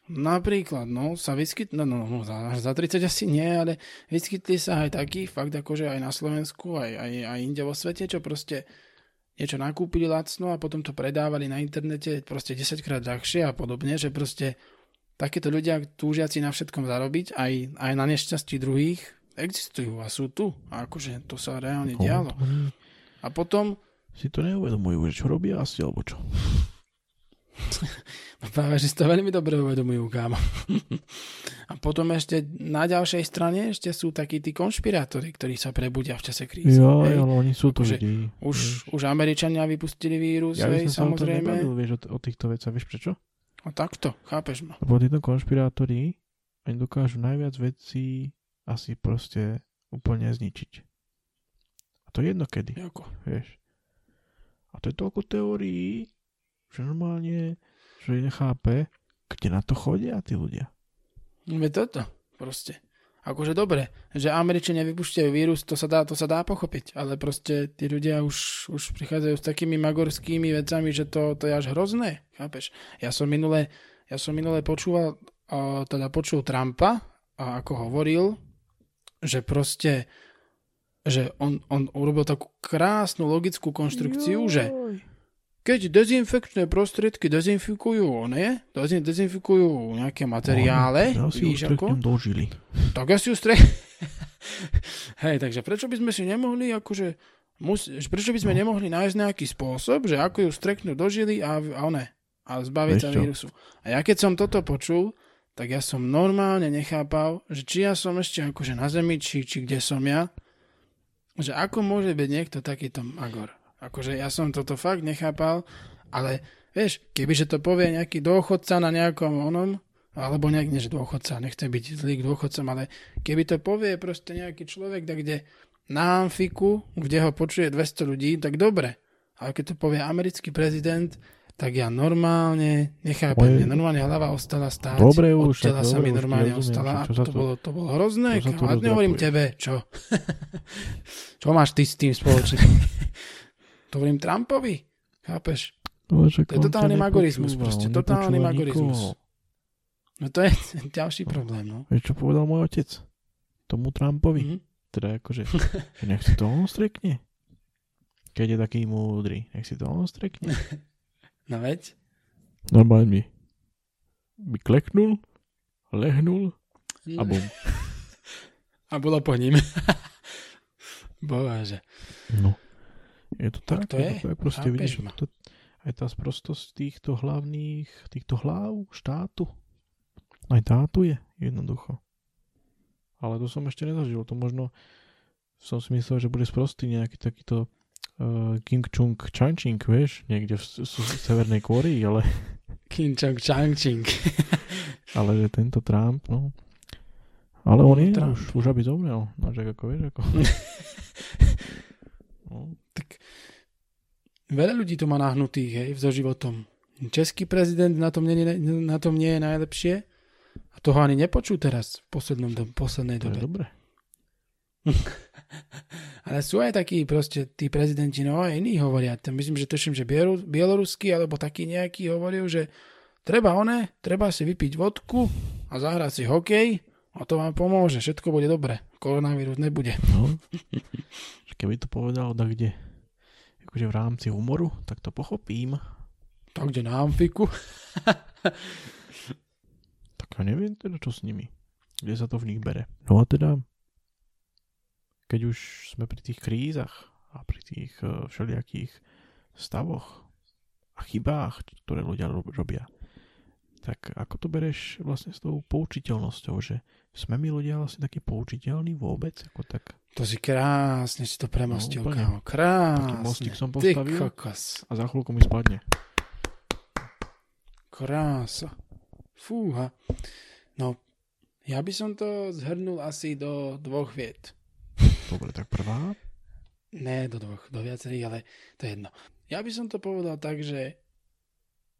Napríklad, no, sa vyskytli, no, no, no za, za 30 asi nie, ale vyskytli sa aj takí, fakt akože aj na Slovensku, aj, aj, aj inde vo svete, čo proste niečo nakúpili lacno a potom to predávali na internete proste 10 krát drahšie a podobne, že proste takéto ľudia túžiaci na všetkom zarobiť, aj, aj na nešťastí druhých, existujú a sú tu. A akože to sa reálne dialo. A potom, si to neuvedomujú, že čo robia asi, alebo čo. [laughs] No práve, že si to veľmi dobre uvedomujú, kámo. [laughs] A potom ešte na ďalšej strane ešte sú takí tí konšpirátori, ktorí sa prebudia v čase krízy. Jo, hej. ale oni sú to Akože vždy. Už, vieš. už Američania vypustili vírus, ja hej, som samozrejme. nebavil, vieš, o, o týchto veciach. Vieš prečo? A takto, chápeš ma. Lebo títo konšpirátori, oni dokážu najviac vecí asi proste úplne zničiť. A to je jedno kedy, Jako. vieš. A to je toľko teórií, že normálne, že nechápe, kde na to chodia tí ľudia. Veď toto, proste. Akože dobre, že Američania vypúšťajú vírus, to sa dá, to sa dá pochopiť, ale proste tí ľudia už, už prichádzajú s takými magorskými vecami, že to, to je až hrozné, chápeš? Ja som minule, ja som minule počúval, teda počul Trumpa, a ako hovoril, že proste, že on, on urobil takú krásnu logickú konštrukciu, že keď dezinfekčné prostriedky dezinfikujú, ne? Dezin, dezinfikujú nejaké materiále, víš ako? dožili. Tak ja si ju stre... [laughs] Hej, takže prečo by sme si nemohli akože... Mus... Prečo by sme nemohli nájsť nejaký spôsob, že ako ju streknúť do žily a, a one, a zbaviť sa vírusu. A ja keď som toto počul, tak ja som normálne nechápal, že či ja som ešte akože na zemi, či, či kde som ja, že ako môže byť niekto takýto magor. Akože ja som toto fakt nechápal, ale vieš, kebyže to povie nejaký dôchodca na nejakom onom, alebo nejak, nie že dôchodca, nechcem byť zlý k dôchodcom, ale keby to povie proste nejaký človek, tak kde na Amfiku, kde ho počuje 200 ľudí, tak dobre. Ale keď to povie americký prezident, tak ja normálne nechápem, Moje- normálne hlava ostala stáť. Dobre už, tela sa mi už normálne rozumiem, ostala. čo- čo to, tu- bolo, to bolo hrozné. čo Ale nehovorím tebe, čo? [laughs] čo máš ty s tým spoločne? [laughs] to hovorím Trumpovi. Chápeš? No, To je totálny magorizmus, proste, totálny magorizmus. No to je [laughs] ďalší problém, no. Vieš, čo povedal môj otec? Tomu Trumpovi. Mhm. Teda akože, že nech si to on strekne. Keď je taký múdry, nech si to on strekne. No veď. Normálne mi, mi kleknul, lehnul a bum. [laughs] A bolo po ním. [laughs] Bože. No. Je to tak, Tak to je. to je proste Chápeš vidíš, ma. to, aj tá sprostosť týchto hlavných, týchto hlav štátu. Aj tátu je, jednoducho. Ale to som ešte nezažil, to možno som si myslel, že bude sprostý nejaký takýto uh, King Chung Chanching, vieš, niekde v, s- v Severnej Kórii, ale, [laughs] Kim Chong Chang Ching. [laughs] ale že tento Trump, no. Ale on No, je, Trump. už, už aby zomrel, no, že ako vieš, ako. [laughs] No, Veľa ľudí to má nahnutých, hej, so životom. Český prezident na tom nie, je- na tom nie je najlepšie. A toho ani nepočú teraz v poslednom, do, poslednej to je dobre. [laughs] Ale sú aj takí proste tí prezidenti, no aj iní hovoria. Tam myslím, že tuším, že bieloruský alebo taký nejaký hovoril, že treba one, treba si vypiť vodku a zahrať si hokej a to vám pomôže, všetko bude dobre. Koronavírus nebude. No. [laughs] Keby to povedal tak kde, akože v rámci humoru, tak to pochopím. Tak kde na amfiku. [laughs] Tak ja neviem teda, čo s nimi. Kde sa to v nich bere. No a teda, keď už sme pri tých krízach a pri tých uh, všelijakých stavoch a chybách, ktoré ľudia rob- robia, tak ako to bereš vlastne s tou poučiteľnosťou, že sme my ľudia vlastne takí poučiteľní vôbec? Ako tak To si krásne si to premostil, No, kámo. taký Krásne. mostík som postavil a za chvíľku mi spadne. Krása. Fúha. No, ja by som to zhrnul asi do dvoch viet. Dobre, tak prvá. Ne do dvoch, do viacerých, ale to je jedno. Ja by som to povedal tak, že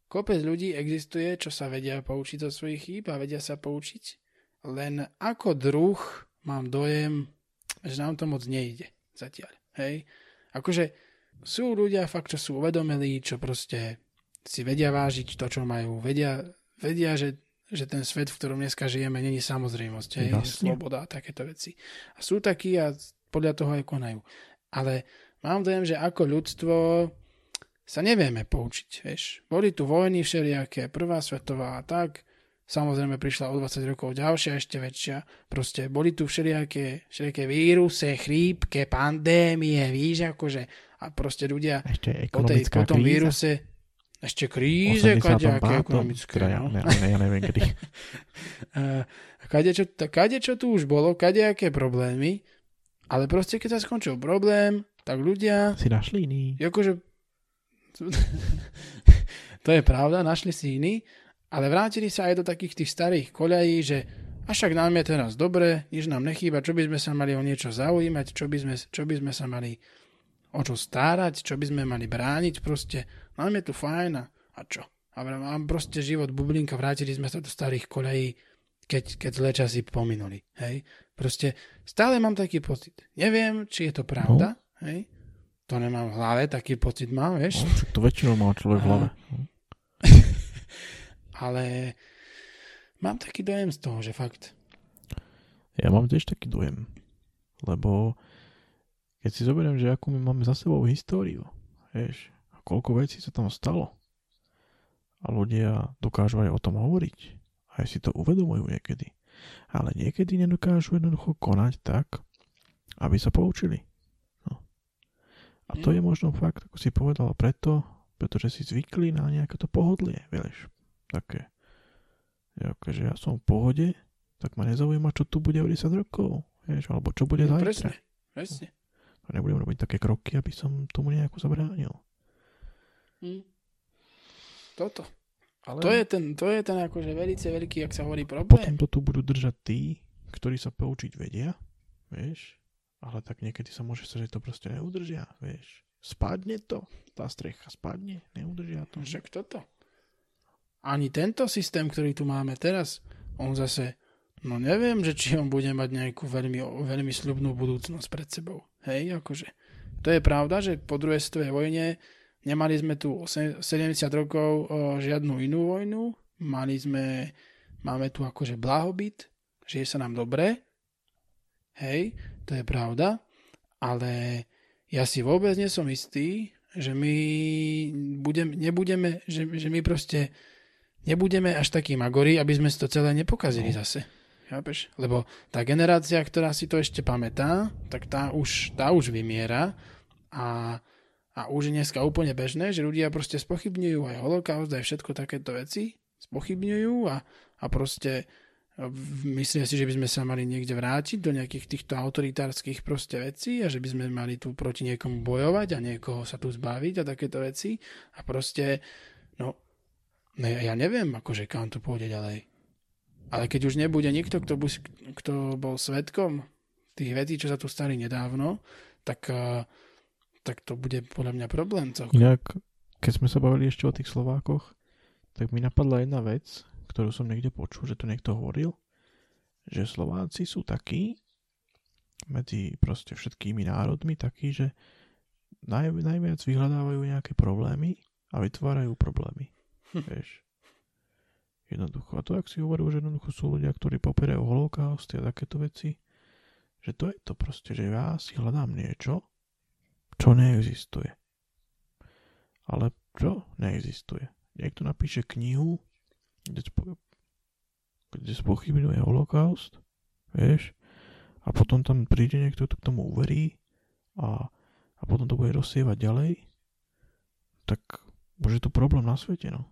kopec ľudí existuje, čo sa vedia poučiť zo svojich chýb a vedia sa poučiť, len ako druh mám dojem, že nám to moc nejde zatiaľ. Hej? Akože sú ľudia fakt, čo sú uvedomelí, čo proste si vedia vážiť to, čo majú. Vedia, vedia že, že ten svet, v ktorom dneska žijeme, není samozrejmosť. Hej? Jasne. Sloboda a takéto veci. A sú takí a podľa toho aj konajú. Ale mám dojem, že ako ľudstvo sa nevieme poučiť, vieš. Boli tu vojny všelijaké, prvá svetová a tak, samozrejme prišla o 20 rokov ďalšia, ešte väčšia, proste boli tu všelijaké, všelijaké víruse, chrípke, pandémie, víš, akože, a proste ľudia po, tej, po tom kríza. víruse, ešte kríze, 85. kadejaké ekonomické, Teda ja, no. ne, ne, ja neviem kedy. Uh, [laughs] kadečo, kadečo tu už bolo, kadejaké problémy, ale proste keď sa skončil problém, tak ľudia si našli iný. akože [laughs] to je pravda, našli si iný, ale vrátili sa aj do takých tých starých koľají, že a však nám je teraz dobre, nič nám nechýba, čo by sme sa mali o niečo zaujímať, čo by sme, čo by sme sa mali o čo starať, čo by sme mali brániť, proste nám je tu fajn a, a čo? A vám proste život bublinka, vrátili sme sa do starých koľají keď, keď zlé časy pominuli. Hej? Proste stále mám taký pocit. Neviem, či je to pravda. No. Hej? To nemám v hlave, taký pocit mám, vieš. No, to väčšinou má človek v hlave. Ale mám taký dojem z toho, že fakt. Ja mám tiež taký dojem. Lebo keď si zoberiem, že akú my máme za sebou históriu, vieš, koľko vecí sa tam stalo a ľudia dokážu aj o tom hovoriť, aj si to uvedomujú niekedy. Ale niekedy nedokážu jednoducho konať tak, aby sa poučili. No. A to je možno fakt, ako si povedal, preto, pretože si zvykli na nejaké to pohodlie, vieš. Také. Ja, že ja som v pohode, tak ma nezaujíma, čo tu bude o 10 rokov. Vieš, alebo čo bude No, zajtra. presne, presne. A nebudem robiť také kroky, aby som tomu nejako zabránil. Hm. Toto. Ale To je ten, to je ten akože velice veľký, ak sa hovorí, potom problém. to tu budú držať tí, ktorí sa poučiť vedia, vieš, ale tak niekedy sa môže sa, že to proste neudržia, vieš. Spadne to, tá strecha spadne, neudržia to. Však toto. Ani tento systém, ktorý tu máme teraz, on zase, no neviem, že či on bude mať nejakú veľmi, veľmi sľubnú budúcnosť pred sebou. Hej, akože. To je pravda, že po druhej svetovej vojne nemali sme tu osem- 70 rokov žiadnu inú vojnu, mali sme, máme tu akože blahobyt, žije sa nám dobre, hej, to je pravda, ale ja si vôbec nie som istý, že my budem, nebudeme, že, že my proste nebudeme až takí magori, aby sme si to celé nepokazili no. zase. Chápeš? Lebo tá generácia, ktorá si to ešte pamätá, tak tá už, tá už vymiera a, a už je dneska úplne bežné, že ľudia proste spochybňujú aj holokaust, aj všetko takéto veci, spochybňujú a, a proste v- myslia si, že by sme sa mali niekde vrátiť do nejakých týchto autoritárskych proste vecí a že by sme mali tu proti niekomu bojovať a niekoho sa tu zbaviť a takéto veci. A proste no, no ja, ja neviem akože kam to pôjde ďalej. Ale keď už nebude nikto, kto, bu, kto bol svetkom tých vecí, čo sa tu stali nedávno, tak, eh, tak to bude podľa mňa problém celkom. Inak, keď sme sa bavili ešte o tých Slovákoch, tak mi napadla jedna vec, ktorú som niekde počul, že to niekto hovoril, že Slováci sú takí, medzi proste všetkými národmi, takí, že naj, najviac vyhľadávajú nejaké problémy a vytvárajú problémy. [laughs] Vieš. Jednoducho. A to, ak si hovoril, že jednoducho sú ľudia, ktorí popierajú holokaust a takéto veci, že to je to proste, že ja si hľadám niečo, čo neexistuje. Ale čo neexistuje? Niekto napíše knihu, kde, spo, kde spochybňuje holokaust, vieš, a potom tam príde niekto, kto k tomu uverí a, a potom to bude rozsievať ďalej, tak je to problém na svete, no.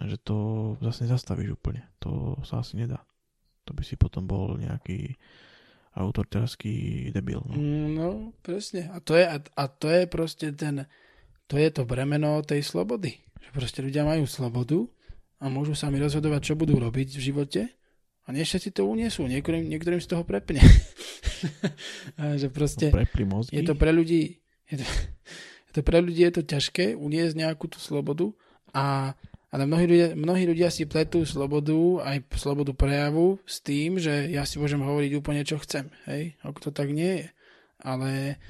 A že to zase nezastavíš úplne. To sa asi nedá. To by si potom bol nejaký autoritársky debil. No. No, presne. A to je, a, a to je proste ten, to je to bremeno tej slobody. Že proste ľudia majú slobodu a môžu sami rozhodovať, čo budú robiť v živote a nie všetci to uniesú. Niektorým, niektorým z toho prepne. [laughs] a že proste No, prepli mozgy. je to pre ľudí je to, [laughs] je to pre ľudí je to ťažké uniesť nejakú tú slobodu a ale mnohí ľudia, mnohí ľudia si pletú slobodu, aj slobodu prejavu s tým, že ja si môžem hovoriť úplne, čo chcem. Hej? Ako to tak nie je. Ale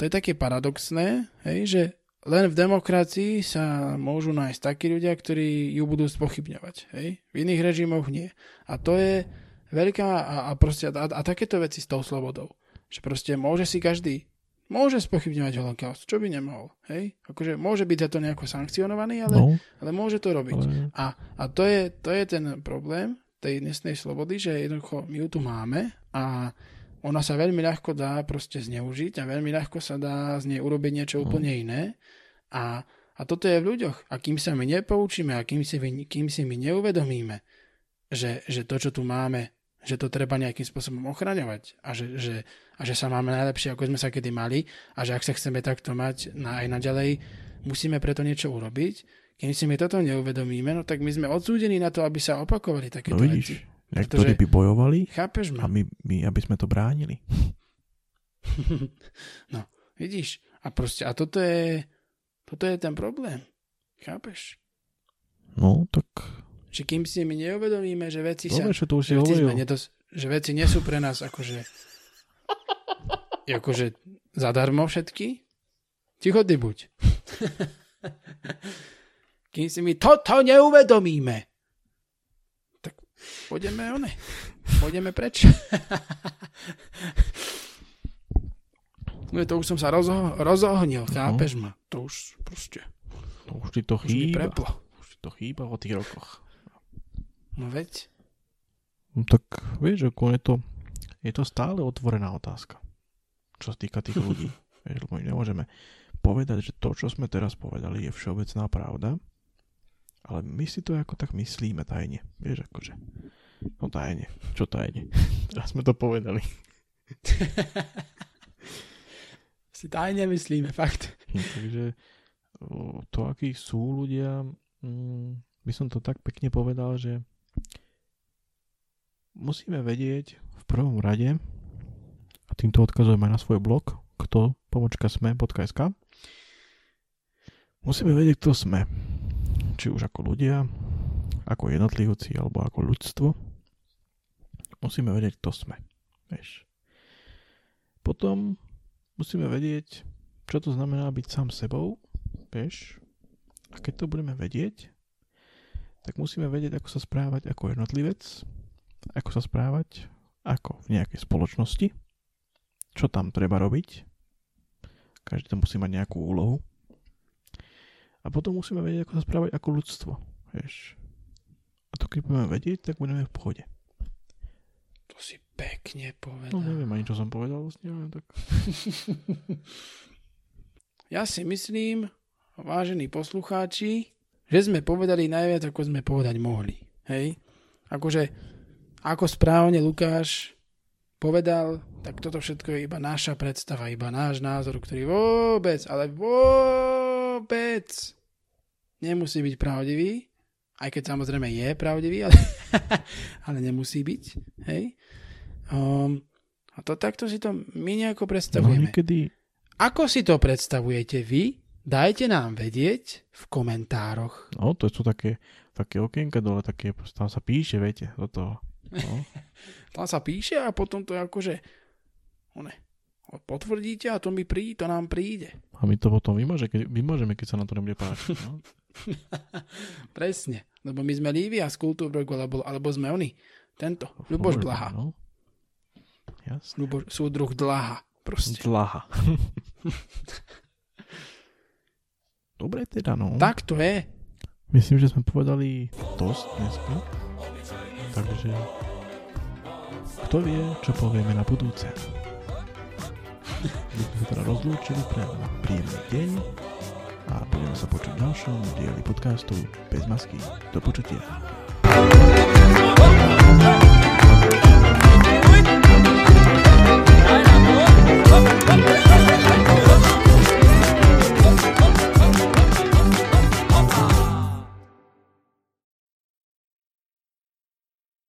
to je také paradoxné, hej, že len v demokracii sa môžu nájsť takí ľudia, ktorí ju budú spochybňovať. Hej? V iných režimoch nie. A to je veľká a, a, proste, a, a takéto veci s tou slobodou. Že proste môže si každý môže spochybňovať holokaust, čo by nemohol. Hej? Akože môže byť za to nejako sankcionovaný, ale, No, ale môže to robiť. ale A, a to, je, to je ten problém tej dnesnej slobody, že jednoducho my ju tu máme a ona sa veľmi ľahko dá proste zneužiť a veľmi ľahko sa dá z nej urobiť niečo úplne iné. A, a toto je v ľuďoch. A kým sa my nepoučíme a kým si, kým si my neuvedomíme, že, že to, čo tu máme, že to treba nejakým spôsobom ochraňovať a že, že, a že sa máme najlepšie, ako sme sa kedy mali a že ak sa chceme takto mať na, aj naďalej, musíme preto niečo urobiť. Keď si my toto neuvedomíme, no tak my sme odsúdení na to, aby sa opakovali no takéto veci. vidíš, niektorí Pretože- by bojovali Chápeš a ma? my, my, aby sme to bránili. [laughs] no, vidíš? A proste, a toto je, toto je ten problém. Chápeš? No, tak že kým si my neuvedomíme, že veci Dobre, sa... čo to už že, veci sme nedos- že veci nie sú pre nás akože... [laughs] akože zadarmo všetky. Ticho ty buď. [laughs] kým si my toto neuvedomíme, tak pôjdeme one. Pôjdeme preč. [laughs] No to už som sa rozo- rozohnil, chápeš ma? To už proste, To už ti to už chýba. preplo. Už ti to chýba o tých rokoch. No veď, No tak vieš, ako je to, je to stále otvorená otázka. Čo sa týka tých ľudí. [laughs] vieš, lebo my nemôžeme povedať, že to, čo sme teraz povedali, je všeobecná pravda, ale my si to ako tak myslíme tajne. Vieš, akože. No tajne. Čo tajne? [laughs] Teraz sme to povedali. [laughs] si tajne myslíme, fakt. Hm, Takže to, akí sú ľudia, mm, by som to tak pekne povedal, že musíme vedieť v prvom rade, týmto odkazujem aj na svoj blog, kto pomočka sme.sk musíme vedieť, kto sme. Či už ako ľudia, ako jednotlivci, alebo ako ľudstvo. Musíme vedieť, kto sme. Vieš. Potom musíme vedieť, čo to znamená byť sám sebou, vieš. A keď to budeme vedieť, tak musíme vedieť, ako sa správať ako jednotlivec, ako sa správať ako v nejakej spoločnosti, čo tam treba robiť. Každý tam musí mať nejakú úlohu. A potom musíme vedieť, ako sa správať ako ľudstvo, vieš. A to keď budeme vedieť, tak budeme v pohode. To si pekne povedal. No neviem ani, čo som povedal vlastne, ale tak... [laughs] Ja si myslím, vážení poslucháči, že sme povedali najviac, ako sme povedať mohli. Hej? Akože, ako správne Lukáš povedal, tak toto všetko je iba naša predstava, iba náš názor, ktorý vôbec, ale vôbec nemusí byť pravdivý, aj keď samozrejme je pravdivý, ale, [laughs] ale nemusí byť. Hej? Um, a to takto si to my nejako No predstavujeme. niekedy Ako si to predstavujete vy? Dajte nám vedieť v komentároch. No, to sú také, také okienka dole, také, tam sa píše, viete, do toho. No. [laughs] Tam sa píše a potom to akože one, potvrdíte a to mi prí, to nám príde. A my to potom vymože, keď, vymôžeme, keď sa nám to nebude páčiť. No. [laughs] Presne. Lebo my sme Lívia z Kultúrbrogu, alebo, alebo sme oni. Tento. Ľuboš Blaha. No. Jasne. Ľuboš, súdruh Dlaha. Proste. Dlaha. [laughs] Dobre teda, no. Tak to je. Myslím, že sme povedali dosť dneska. Takže kto vie, čo povieme na budúce sme teda rozlúčili pre príjemný deň a budeme sa počuť v ďalšom dieli podcastu Bez masky. Do počutia. Hey!